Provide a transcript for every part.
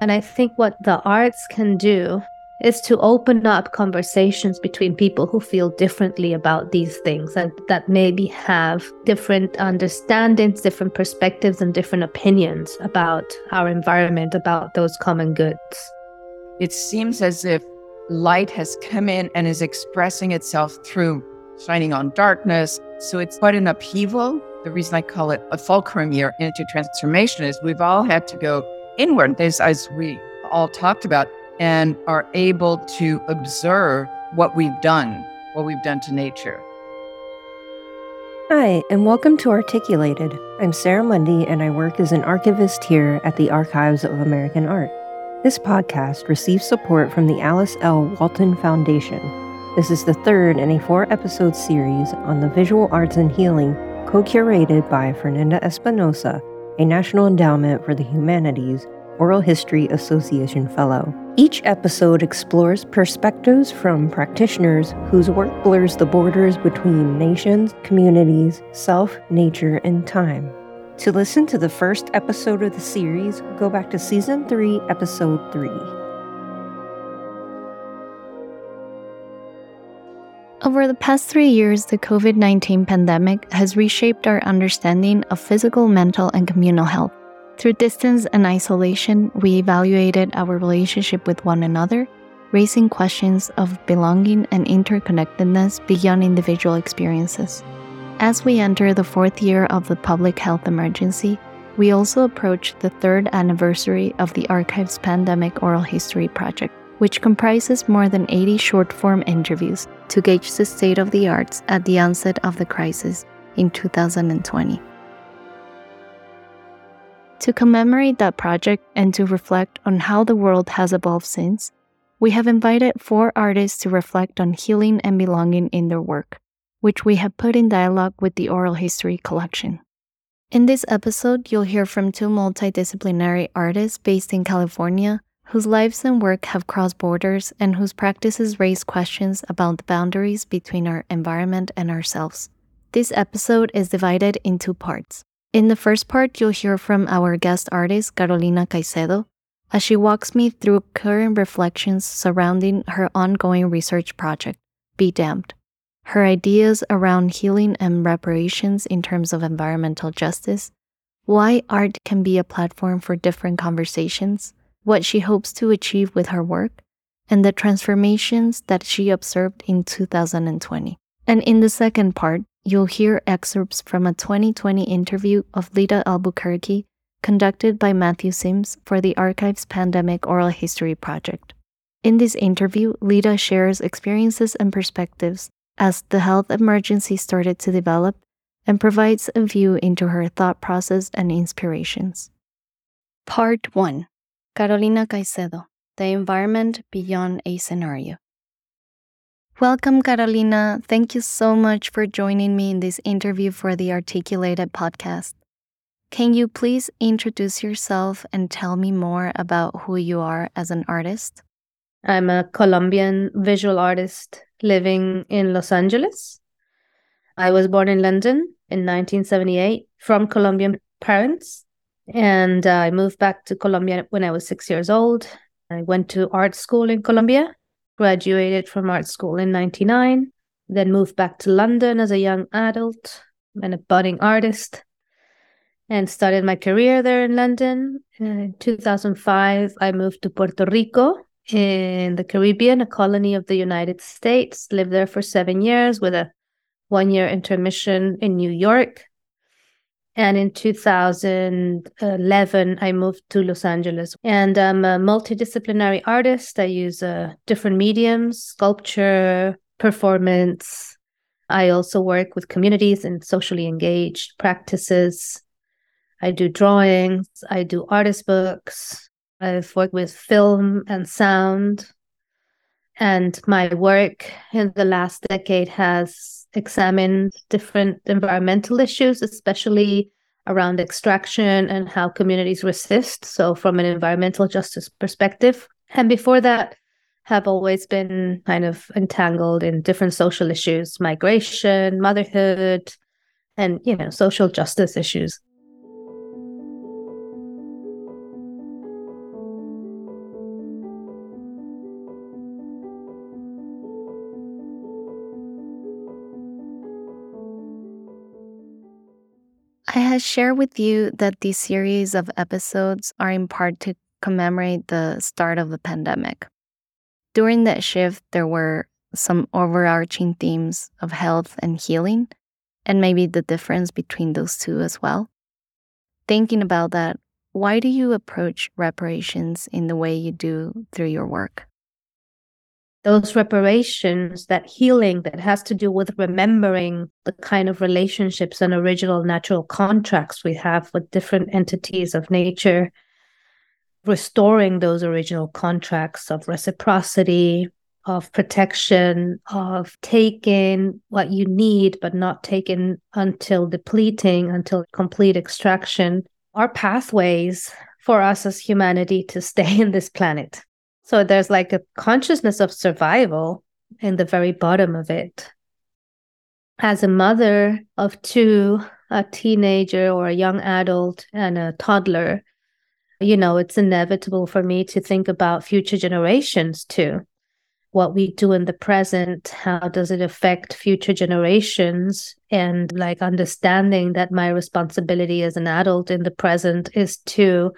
And I think what the arts can do is to open up conversations between people who feel differently about these things and that maybe have different understandings, different perspectives, and different opinions about our environment, about those common goods. It seems as if light has come in and is expressing itself through shining on darkness. So it's quite an upheaval. The reason I call it a fulcrum year into transformation is we've all had to go inward, as, as we all talked about and are able to observe what we've done, what we've done to nature. Hi, and welcome to Articulated. I'm Sarah Mundy, and I work as an archivist here at the Archives of American Art. This podcast receives support from the Alice L. Walton Foundation. This is the third in a four episode series on the visual arts and healing, co curated by Fernanda Espinosa, a National Endowment for the Humanities Oral History Association Fellow. Each episode explores perspectives from practitioners whose work blurs the borders between nations, communities, self, nature, and time. To listen to the first episode of the series, go back to Season 3, Episode 3. Over the past three years, the COVID 19 pandemic has reshaped our understanding of physical, mental, and communal health. Through distance and isolation, we evaluated our relationship with one another, raising questions of belonging and interconnectedness beyond individual experiences. As we enter the fourth year of the public health emergency, we also approach the third anniversary of the Archives Pandemic Oral History Project, which comprises more than 80 short form interviews to gauge the state of the arts at the onset of the crisis in 2020. To commemorate that project and to reflect on how the world has evolved since, we have invited four artists to reflect on healing and belonging in their work, which we have put in dialogue with the Oral History Collection. In this episode, you'll hear from two multidisciplinary artists based in California whose lives and work have crossed borders and whose practices raise questions about the boundaries between our environment and ourselves. This episode is divided in two parts. In the first part, you'll hear from our guest artist, Carolina Caycedo, as she walks me through current reflections surrounding her ongoing research project, Be Damned, her ideas around healing and reparations in terms of environmental justice, why art can be a platform for different conversations, what she hopes to achieve with her work, and the transformations that she observed in 2020. And in the second part, you'll hear excerpts from a 2020 interview of Lita Albuquerque conducted by Matthew Simms for the Archives Pandemic Oral History Project. In this interview, Lita shares experiences and perspectives as the health emergency started to develop and provides a view into her thought process and inspirations. Part 1 Carolina Caycedo The Environment Beyond a Scenario. Welcome, Carolina. Thank you so much for joining me in this interview for the Articulated podcast. Can you please introduce yourself and tell me more about who you are as an artist? I'm a Colombian visual artist living in Los Angeles. I was born in London in 1978 from Colombian parents, and I moved back to Colombia when I was six years old. I went to art school in Colombia graduated from art school in 99, then moved back to London as a young adult and a budding artist, and started my career there in London. In 2005, I moved to Puerto Rico in the Caribbean, a colony of the United States, lived there for seven years with a one year intermission in New York. And in 2011, I moved to Los Angeles. And I'm a multidisciplinary artist. I use uh, different mediums, sculpture, performance. I also work with communities and socially engaged practices. I do drawings, I do artist books. I've worked with film and sound. And my work in the last decade has examined different environmental issues, especially around extraction and how communities resist. So, from an environmental justice perspective. And before that, have always been kind of entangled in different social issues, migration, motherhood, and you know, social justice issues. Had shared with you that these series of episodes are in part to commemorate the start of the pandemic. During that shift, there were some overarching themes of health and healing, and maybe the difference between those two as well. Thinking about that, why do you approach reparations in the way you do through your work? Those reparations, that healing that has to do with remembering the kind of relationships and original natural contracts we have with different entities of nature, restoring those original contracts of reciprocity, of protection, of taking what you need, but not taking until depleting, until complete extraction, are pathways for us as humanity to stay in this planet. So there's like a consciousness of survival in the very bottom of it. As a mother of two, a teenager or a young adult and a toddler, you know, it's inevitable for me to think about future generations too what we do in the present how does it affect future generations and like understanding that my responsibility as an adult in the present is to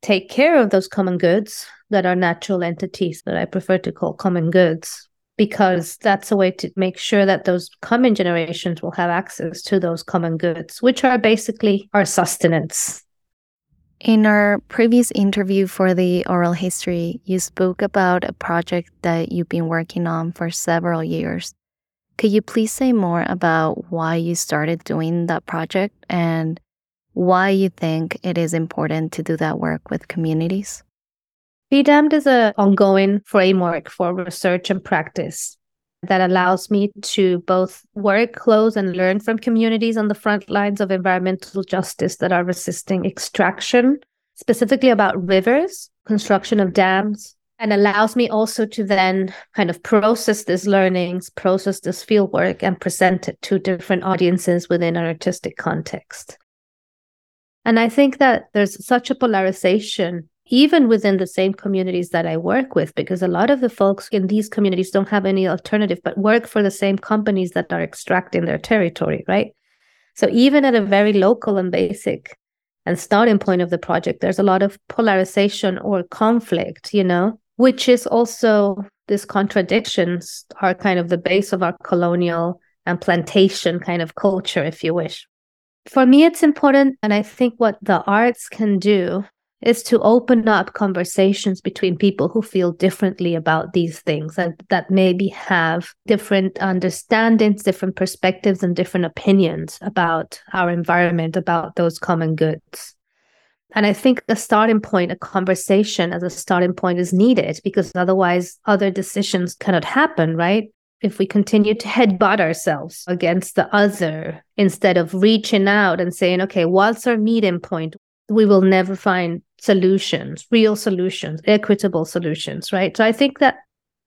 take care of those common goods that are natural entities that i prefer to call common goods because that's a way to make sure that those coming generations will have access to those common goods which are basically our sustenance in our previous interview for the oral history, you spoke about a project that you've been working on for several years. Could you please say more about why you started doing that project and why you think it is important to do that work with communities? Be Damned is an ongoing framework for research and practice that allows me to both work close and learn from communities on the front lines of environmental justice that are resisting extraction, specifically about rivers, construction of dams, and allows me also to then kind of process these learnings, process this fieldwork, and present it to different audiences within an artistic context. And I think that there's such a polarization even within the same communities that I work with, because a lot of the folks in these communities don't have any alternative but work for the same companies that are extracting their territory, right? So even at a very local and basic and starting point of the project, there's a lot of polarization or conflict, you know, which is also these contradictions are kind of the base of our colonial and plantation kind of culture, if you wish. For me, it's important. And I think what the arts can do is to open up conversations between people who feel differently about these things and that maybe have different understandings, different perspectives, and different opinions about our environment, about those common goods. And I think a starting point, a conversation as a starting point is needed because otherwise other decisions cannot happen, right? If we continue to headbutt ourselves against the other instead of reaching out and saying, okay, what's our meeting point? We will never find solutions, real solutions, equitable solutions, right? So I think that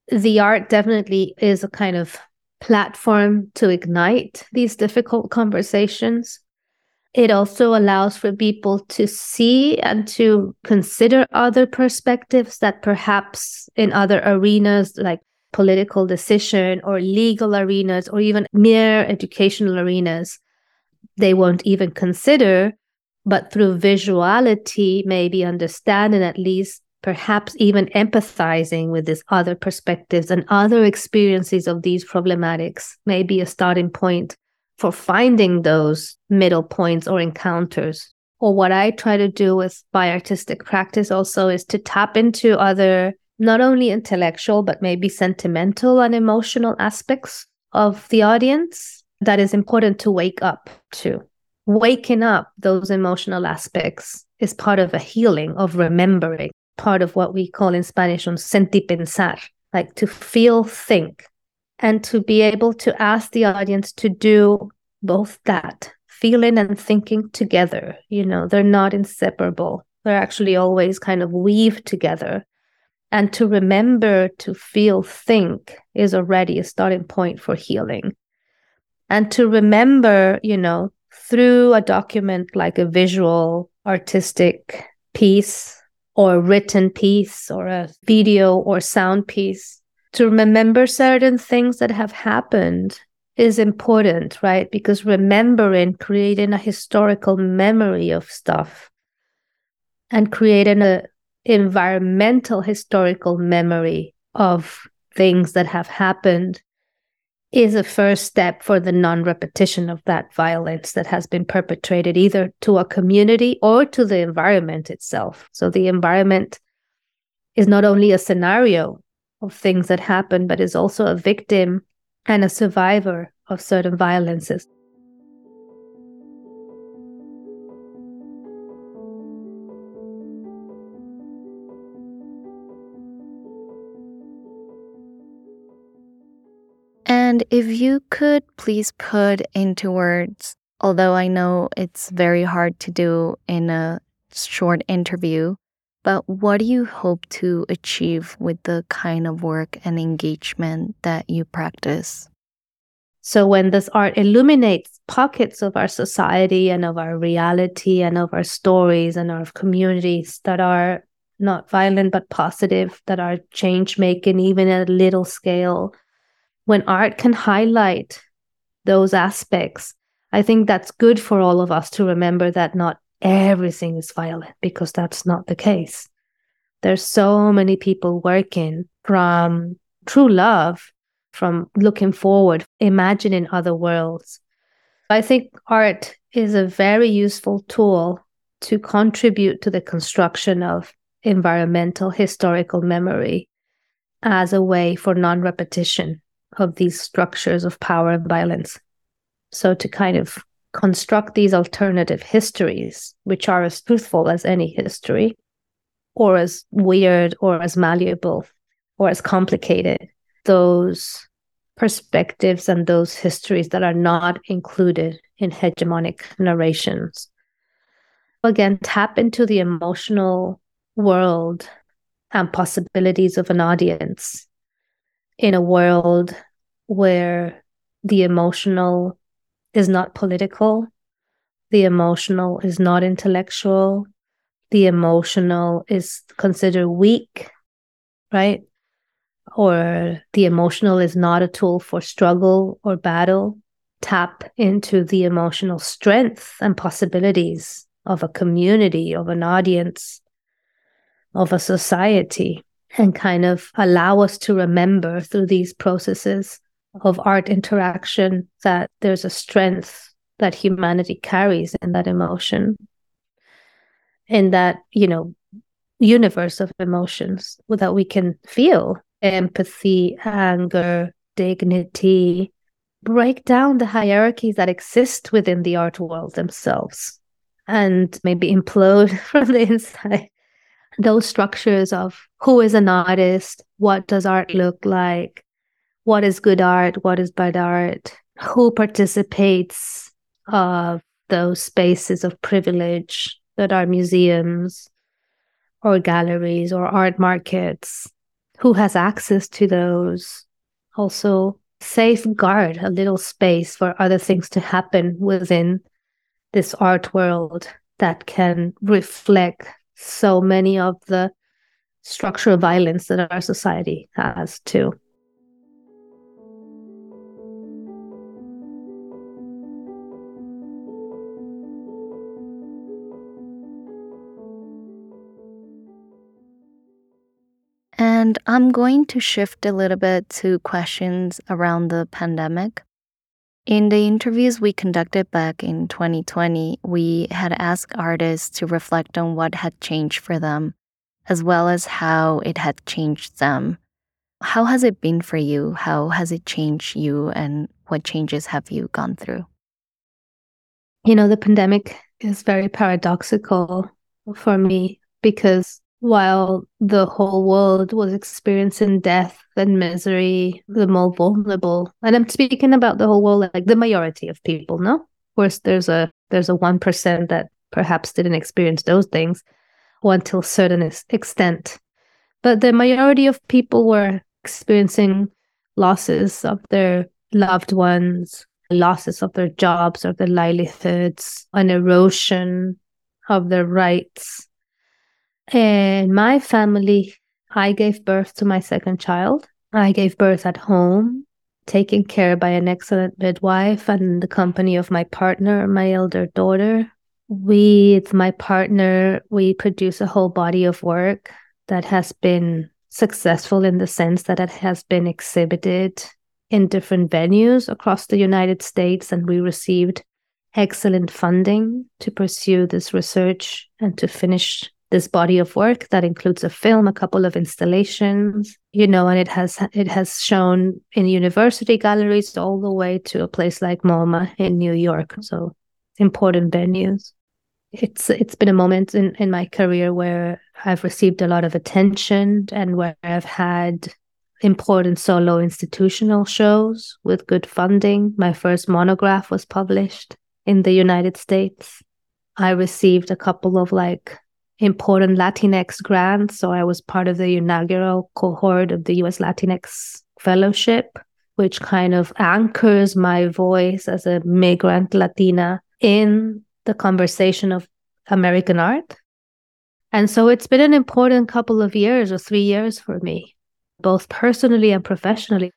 the art definitely is a kind of platform to ignite these difficult conversations. It also allows for people to see and to consider other perspectives that perhaps in other arenas like political decision or legal arenas or even mere educational arenas, they won't even consider but through visuality, maybe understanding at least, perhaps even empathizing with these other perspectives and other experiences of these problematics, may be a starting point for finding those middle points or encounters. Or what I try to do with my artistic practice also is to tap into other, not only intellectual, but maybe sentimental and emotional aspects of the audience that is important to wake up to waking up those emotional aspects is part of a healing of remembering, part of what we call in Spanish un sentir pensar, like to feel, think, and to be able to ask the audience to do both that, feeling and thinking together. You know, they're not inseparable. They're actually always kind of weave together. And to remember to feel, think is already a starting point for healing. And to remember, you know, through a document like a visual artistic piece or a written piece or a video or sound piece to remember certain things that have happened is important, right? Because remembering, creating a historical memory of stuff and creating a environmental historical memory of things that have happened is a first step for the non repetition of that violence that has been perpetrated either to a community or to the environment itself. So the environment is not only a scenario of things that happen, but is also a victim and a survivor of certain violences. And if you could please put into words, although I know it's very hard to do in a short interview, but what do you hope to achieve with the kind of work and engagement that you practice? So, when this art illuminates pockets of our society and of our reality and of our stories and our communities that are not violent but positive, that are change making, even at a little scale, when art can highlight those aspects, I think that's good for all of us to remember that not everything is violent because that's not the case. There's so many people working from true love, from looking forward, imagining other worlds. I think art is a very useful tool to contribute to the construction of environmental historical memory as a way for non repetition of these structures of power and violence. So, to kind of construct these alternative histories, which are as truthful as any history, or as weird, or as malleable, or as complicated, those perspectives and those histories that are not included in hegemonic narrations. Again, tap into the emotional world and possibilities of an audience in a world where the emotional is not political, the emotional is not intellectual, the emotional is considered weak, right? Or the emotional is not a tool for struggle or battle. Tap into the emotional strength and possibilities of a community, of an audience, of a society and kind of allow us to remember through these processes of art interaction that there's a strength that humanity carries in that emotion. In that you know universe of emotions that we can feel. Empathy anger dignity. Break down the hierarchies that exist within the art world themselves. And maybe implode from the inside. Those structures of who is an artist, what does art look like, what is good art, what is bad art, who participates of those spaces of privilege that are museums or galleries or art markets, who has access to those. Also, safeguard a little space for other things to happen within this art world that can reflect so many of the structural violence that our society has too. And I'm going to shift a little bit to questions around the pandemic. In the interviews we conducted back in 2020, we had asked artists to reflect on what had changed for them, as well as how it had changed them. How has it been for you? How has it changed you? And what changes have you gone through? You know, the pandemic is very paradoxical for me because while the whole world was experiencing death and misery, the more vulnerable, and I'm speaking about the whole world, like the majority of people, no? Of course, there's a there's a one percent that perhaps didn't experience those things, or until certain extent, but the majority of people were experiencing losses of their loved ones, losses of their jobs or their livelihoods, an erosion of their rights in my family, I gave birth to my second child. I gave birth at home taken care by an excellent midwife and the company of my partner, my elder daughter. We, it's my partner, we produce a whole body of work that has been successful in the sense that it has been exhibited in different venues across the United States, and we received excellent funding to pursue this research and to finish this body of work that includes a film a couple of installations you know and it has it has shown in university galleries all the way to a place like MoMA in New York. So important venues. It's it's been a moment in in my career where I've received a lot of attention and where I've had important solo institutional shows with good funding. My first monograph was published in the United States. I received a couple of like important Latinx grants. So I was part of the inaugural cohort of the US Latinx Fellowship, which kind of anchors my voice as a migrant Latina in the conversation of American art. And so it's been an important couple of years or three years for me, both personally and professionally.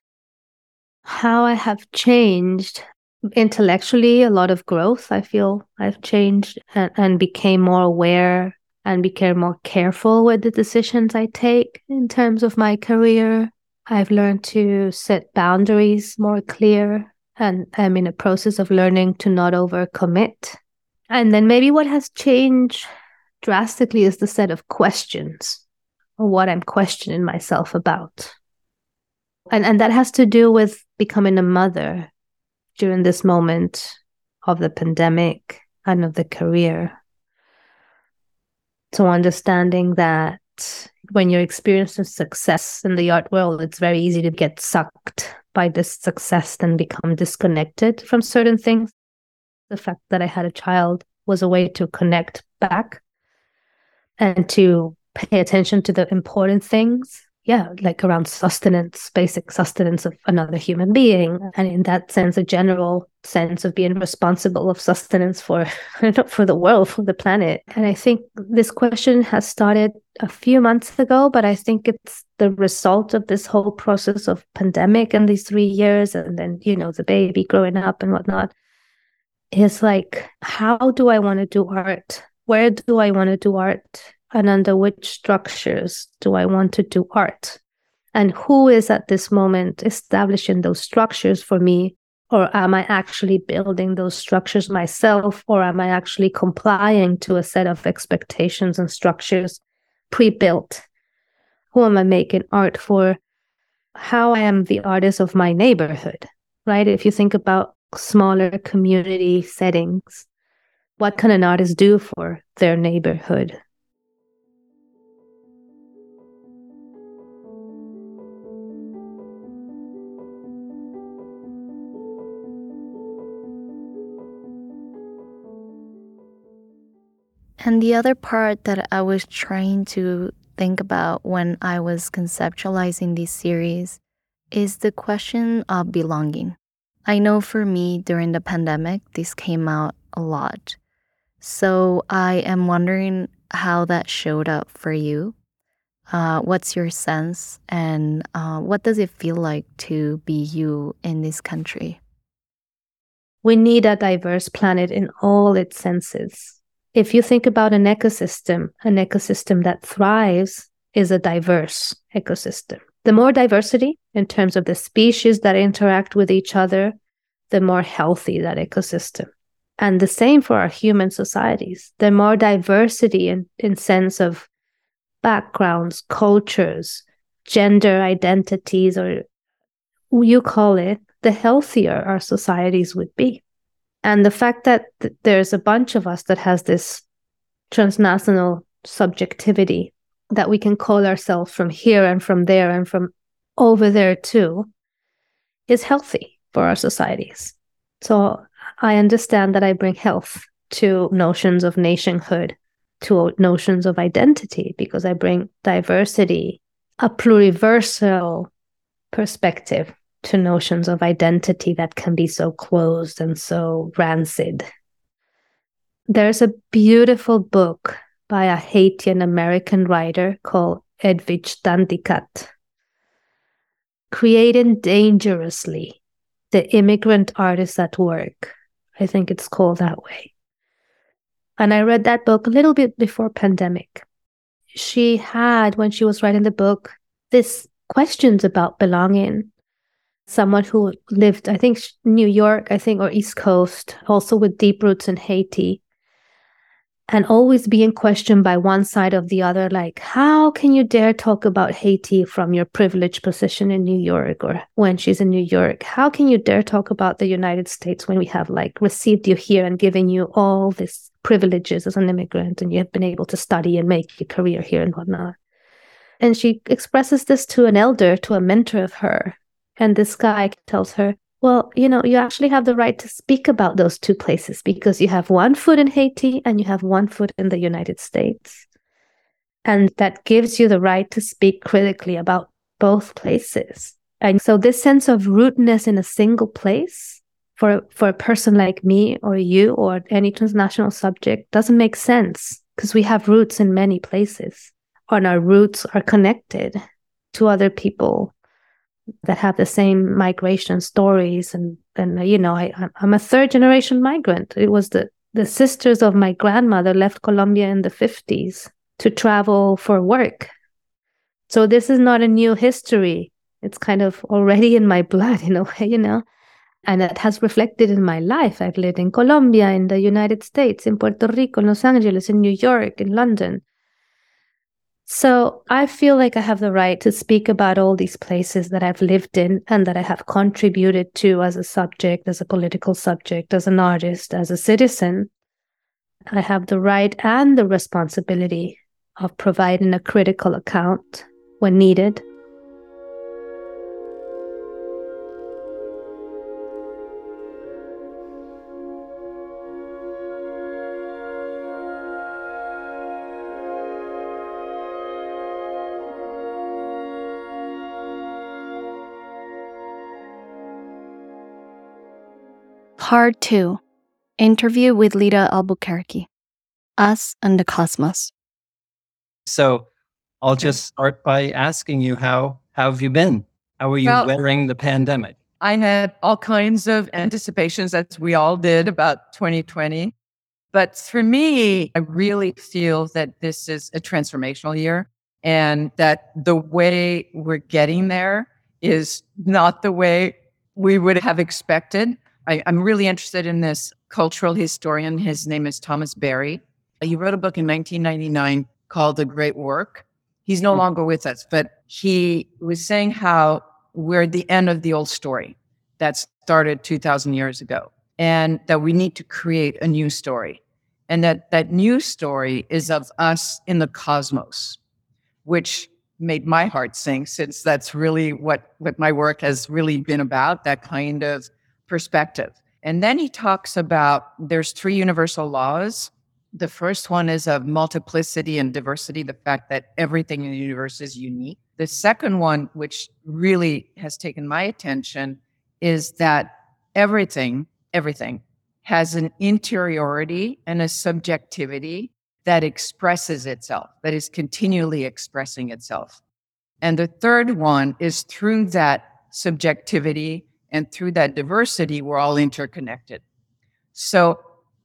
How I have changed intellectually, a lot of growth. I feel I've changed and, and became more aware and became more careful with the decisions I take in terms of my career. I've learned to set boundaries more clear and I'm in a process of learning to not overcommit. And then maybe what has changed drastically is the set of questions or what I'm questioning myself about. And and that has to do with becoming a mother during this moment of the pandemic and of the career. So understanding that when you're experiencing success in the art world, it's very easy to get sucked by this success and become disconnected from certain things. The fact that I had a child was a way to connect back and to pay attention to the important things yeah, like around sustenance, basic sustenance of another human being. And in that sense, a general sense of being responsible of sustenance for not for the world, for the planet. And I think this question has started a few months ago, but I think it's the result of this whole process of pandemic and these three years and then, you know, the baby growing up and whatnot. Is like, how do I want to do art? Where do I want to do art? and under which structures do I want to do art? And who is at this moment establishing those structures for me? Or am I actually building those structures myself? Or am I actually complying to a set of expectations and structures pre built? Who am I making art for? How I am the artist of my neighborhood, right? If you think about smaller community settings, what can an artist do for their neighborhood? And the other part that I was trying to think about when I was conceptualizing this series is the question of belonging. I know for me during the pandemic, this came out a lot. So I am wondering how that showed up for you. Uh, what's your sense, and uh, what does it feel like to be you in this country? We need a diverse planet in all its senses if you think about an ecosystem, an ecosystem that thrives is a diverse ecosystem. The more diversity in terms of the species that interact with each other, the more healthy that ecosystem. And the same for our human societies. The more diversity in, in sense of backgrounds, cultures, gender identities, or you call it, the healthier our societies would be and the fact that th- there's a bunch of us that has this transnational subjectivity that we can call ourselves from here and from there and from over there too is healthy for our societies. So i understand that i bring health to notions of nationhood to notions of identity because i bring diversity a pluriversal perspective to notions of identity that can be so closed and so rancid. There's a beautiful book by a Haitian American writer called Edwidge Danticat, Creating Dangerously The Immigrant Artist at Work. I think it's called that way. And I read that book a little bit before pandemic. She had, when she was writing the book, this questions about belonging. Someone who lived, I think, New York, I think, or East Coast, also with deep roots in Haiti and always being questioned by one side of the other like how can you dare talk about haiti from your privileged position in new york or when she's in new york? How can you dare talk about the united states when we have like received you here and given you all these privileges as an immigrant and you have been able to study and make your career here and whatnot? And she expresses this to an elder to a mentor of her and this guy tells her well, you know, you actually have the right to speak about those two places because you have one foot in Haiti and you have one foot in the United States. And that gives you the right to speak critically about both places. And so this sense of rootness in a single place for for a person like me or you or any transnational subject doesn't make sense because we have roots in many places and our roots are connected to other people that have the same migration stories and and you know I I'm a third generation migrant. It was the the sisters of my grandmother left Colombia in the 50s to travel for work. So this is not a new history. It's kind of already in my blood in a way, you know. And it has reflected in my life. I've lived in Colombia, in the United States, in Puerto Rico, Los Angeles, in New York, in London. So I feel like I have the right to speak about all these places that I've lived in and that I have contributed to as a subject, as a political subject, as an artist, as a citizen. I have the right and the responsibility of providing a critical account when needed Part 2 Interview with Lita Albuquerque Us and the Cosmos. So I'll just start by asking you how, how have you been? How are you well, weathering the pandemic? I had all kinds of anticipations, as we all did about 2020. But for me, I really feel that this is a transformational year and that the way we're getting there is not the way we would have expected. I, am really interested in this cultural historian. His name is Thomas Berry. He wrote a book in 1999 called The Great Work. He's no hmm. longer with us, but he was saying how we're at the end of the old story that started 2000 years ago and that we need to create a new story. And that that new story is of us in the cosmos, which made my heart sing since that's really what, what my work has really been about, that kind of perspective. And then he talks about there's three universal laws. The first one is of multiplicity and diversity, the fact that everything in the universe is unique. The second one, which really has taken my attention, is that everything, everything has an interiority and a subjectivity that expresses itself, that is continually expressing itself. And the third one is through that subjectivity and through that diversity, we're all interconnected. So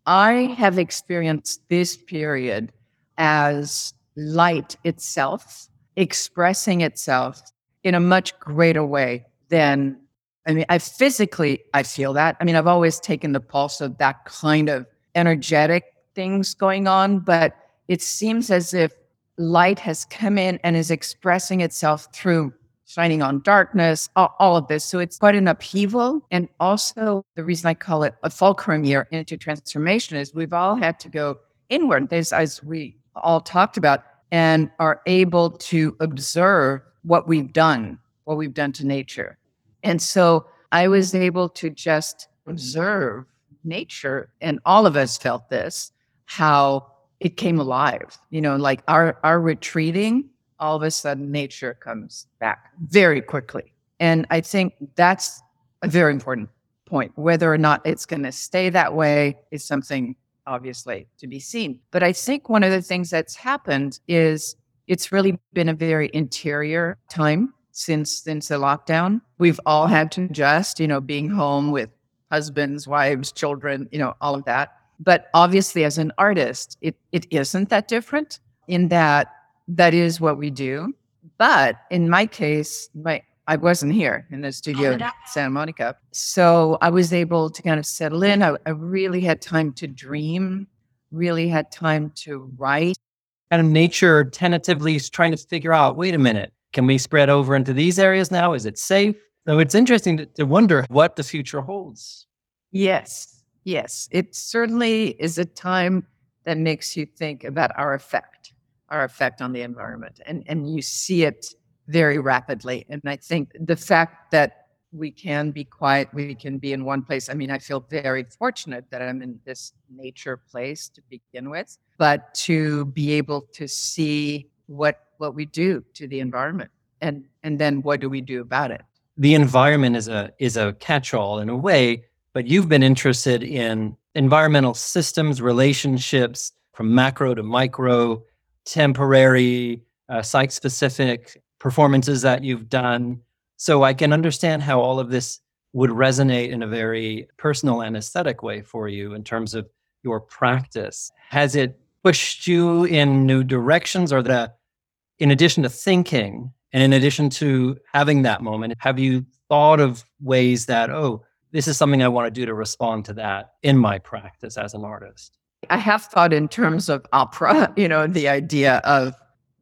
I have experienced this period as light itself expressing itself in a much greater way than I mean, I physically I feel that. I mean, I've always taken the pulse of that kind of energetic things going on, but it seems as if light has come in and is expressing itself through shining on darkness, all, all, of this. So it's quite an upheaval. And also, the reason I call it a fulcrum year into transformation is we've all had to go inward, as, as we all talked about, and are able to observe what we've done, what we've done to nature. And so I was able to just observe nature, and all of us felt this, how it came alive. You know, like our, our retreating all of a sudden nature comes back very quickly. And I think that's a very important point. Whether or not it's going to stay that way is something obviously to be seen. But I think one of the things that's happened is it's really been a very interior time since since the lockdown. We've all had to adjust, you know, being home with husbands, wives, children, you know, all of that. But obviously as an artist, it it isn't that different in that that is what we do. But in my case, my I wasn't here in the studio oh, in Santa Monica. So I was able to kind of settle in. I, I really had time to dream, really had time to write. Kind of nature tentatively is trying to figure out wait a minute, can we spread over into these areas now? Is it safe? So it's interesting to, to wonder what the future holds. Yes, yes. It certainly is a time that makes you think about our effect, our effect on the environment. And, and you see it very rapidly. And I think the fact that we can be quiet, we can be in one place. I mean, I feel very fortunate that I'm in this nature place to begin with, but to be able to see what what we do to the environment and and then what do we do about it? The environment is a is a catch-all in a way, but you've been interested in environmental systems, relationships from macro to micro, temporary, uh, site-specific performances that you've done. So I can understand how all of this would resonate in a very personal and aesthetic way for you in terms of your practice. Has it pushed you in new directions or that in addition to thinking and in addition to having that moment, have you thought of ways that, oh, this is something I want to do to respond to that in my practice as an artist? I have thought in terms of opera, you know, the idea of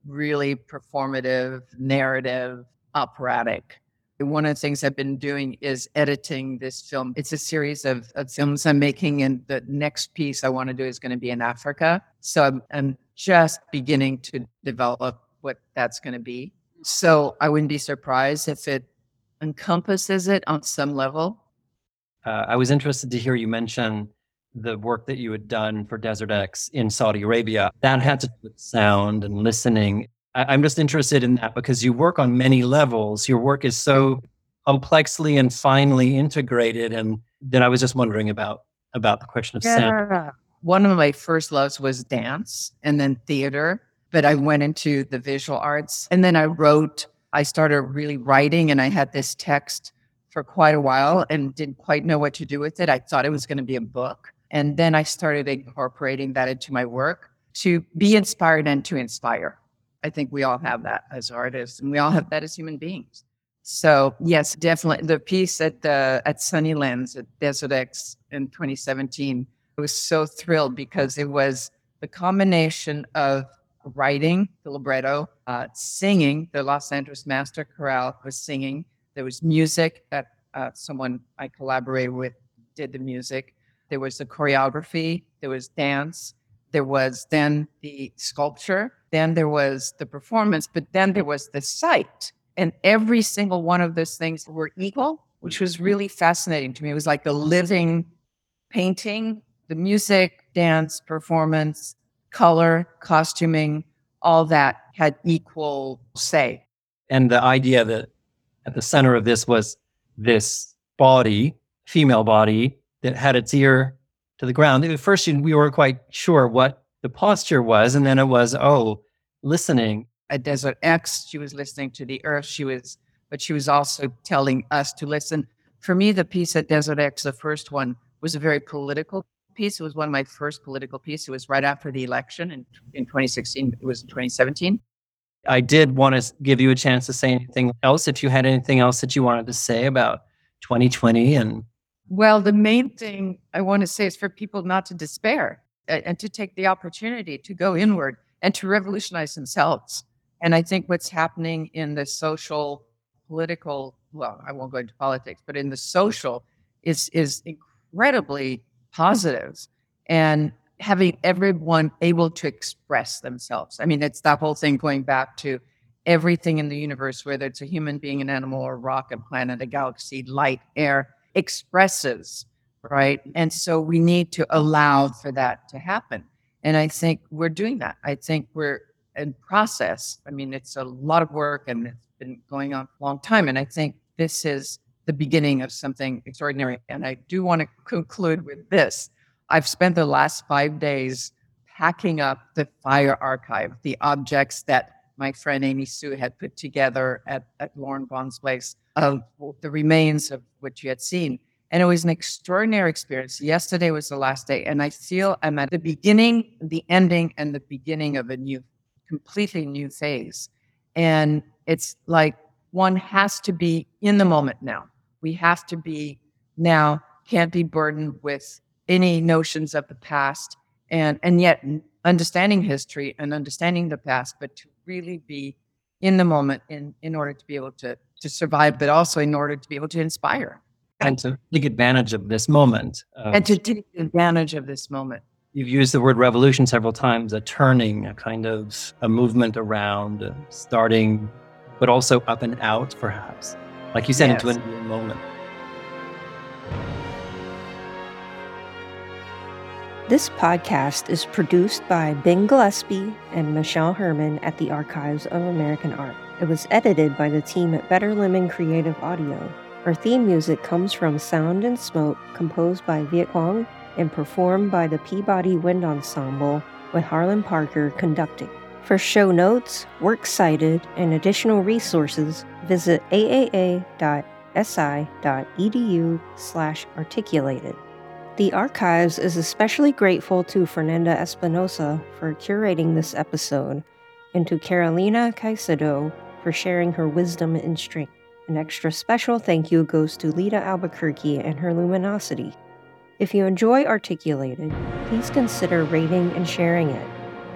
really performative, narrative, operatic. One of the things I've been doing is editing this film. It's a series of, of films I'm making, and the next piece I want to do is going to be in Africa. So I'm, I'm just beginning to develop what that's going to be. So I wouldn't be surprised if it encompasses it on some level. Uh, I was interested to hear you mention the work that you had done for Desert X in Saudi Arabia, that had to do with sound and listening. I, am just interested in that because you work on many levels. Your work is so complexly and finely integrated. And then I was just wondering about about the question of yeah. sound. One of my first loves was dance and then theater, but I went into the visual arts and then I wrote, I started really writing and I had this text for quite a while and didn't quite know what to do with it. I thought it was going to be a book. And then I started incorporating that into my work to be inspired and to inspire. I think we all have that as artists and we all have that as human beings. So yes, definitely the piece at the at Sunnylands at Desert X in 2017, I was so thrilled because it was the combination of writing the libretto, uh, singing. The Los Angeles Master Chorale was singing. There was music that uh, someone I collaborated with did the music there was the choreography, there was dance, there was then the sculpture, then there was the performance, but then there was the site. And every single one of those things were equal, which was really fascinating to me. It was like the living painting, the music, dance, performance, color, costuming, all that had equal say. And the idea that at the center of this was this body, female body, that had its ear to the ground. At first, we weren't quite sure what the posture was. And then it was, oh, listening. At Desert X, she was listening to the earth. She was, but she was also telling us to listen. For me, the piece at Desert X, the first one, was a very political piece. It was one of my first political pieces. It was right after the election in, in 2016. It was in 2017. I did want to give you a chance to say anything else. If you had anything else that you wanted to say about 2020 and well, the main thing I want to say is for people not to despair and to take the opportunity to go inward and to revolutionize themselves. And I think what's happening in the social, political, well, I won't go into politics, but in the social is is incredibly positive and having everyone able to express themselves. I mean, it's that whole thing going back to everything in the universe, whether it's a human being, an animal, or a rock, a planet, a galaxy, light, air, expresses, right? And so we need to allow for that to happen. And I think we're doing that. I think we're in process. I mean, it's a lot of work and it's been going on a long time. And I think this is the beginning of something extraordinary. And I do want to conclude with this. I've spent the last five days packing up the fire archive, the objects that my friend Amy Sue had put together at, at Lauren Bon's place of the remains of what you had seen. And it was an extraordinary experience. Yesterday was the last day, and I feel I'm at the beginning, the ending, and the beginning of a new, completely new phase. And it's like one has to be in the moment now. We have to be now, can't be burdened with any notions of the past and and yet understanding history and understanding the past, but to really be in the moment in in order to be able to to survive, but also in order to be able to inspire and to take advantage of this moment. and to take advantage of this moment. You've used the word revolution several times, a turning, a kind of a movement around, uh, starting, but also up and out, perhaps. Like you said, Yes. into a new moment. This podcast is produced by Ben Gillespie and Michelle Herman at the Archives of American Art. It was edited by the team at Better Lemon Creative Audio. Our theme music comes from Sound and Smoke, composed by Viet Cuong and performed by the Peabody Wind Ensemble, with Harlan Parker conducting. For show notes, works cited, and additional resources, visit aaa.si.edu slash articulated. The Archives is especially grateful to Fernanda Espinosa for curating this episode and to Carolina Caycedo for sharing her wisdom and strength. An extra special thank you goes to Lita Albuquerque and her luminosity. If you enjoy Articulated, please consider rating and sharing it.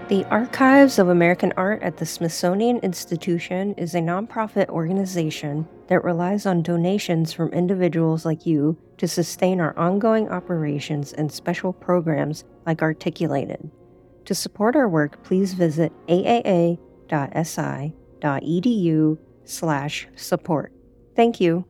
The Archives of American Art at the Smithsonian Institution is a nonprofit organization that relies on donations from individuals like you to sustain our ongoing operations and special programs like Articulated. To support our work, please visit aaa.si.edu slash support. Thank you.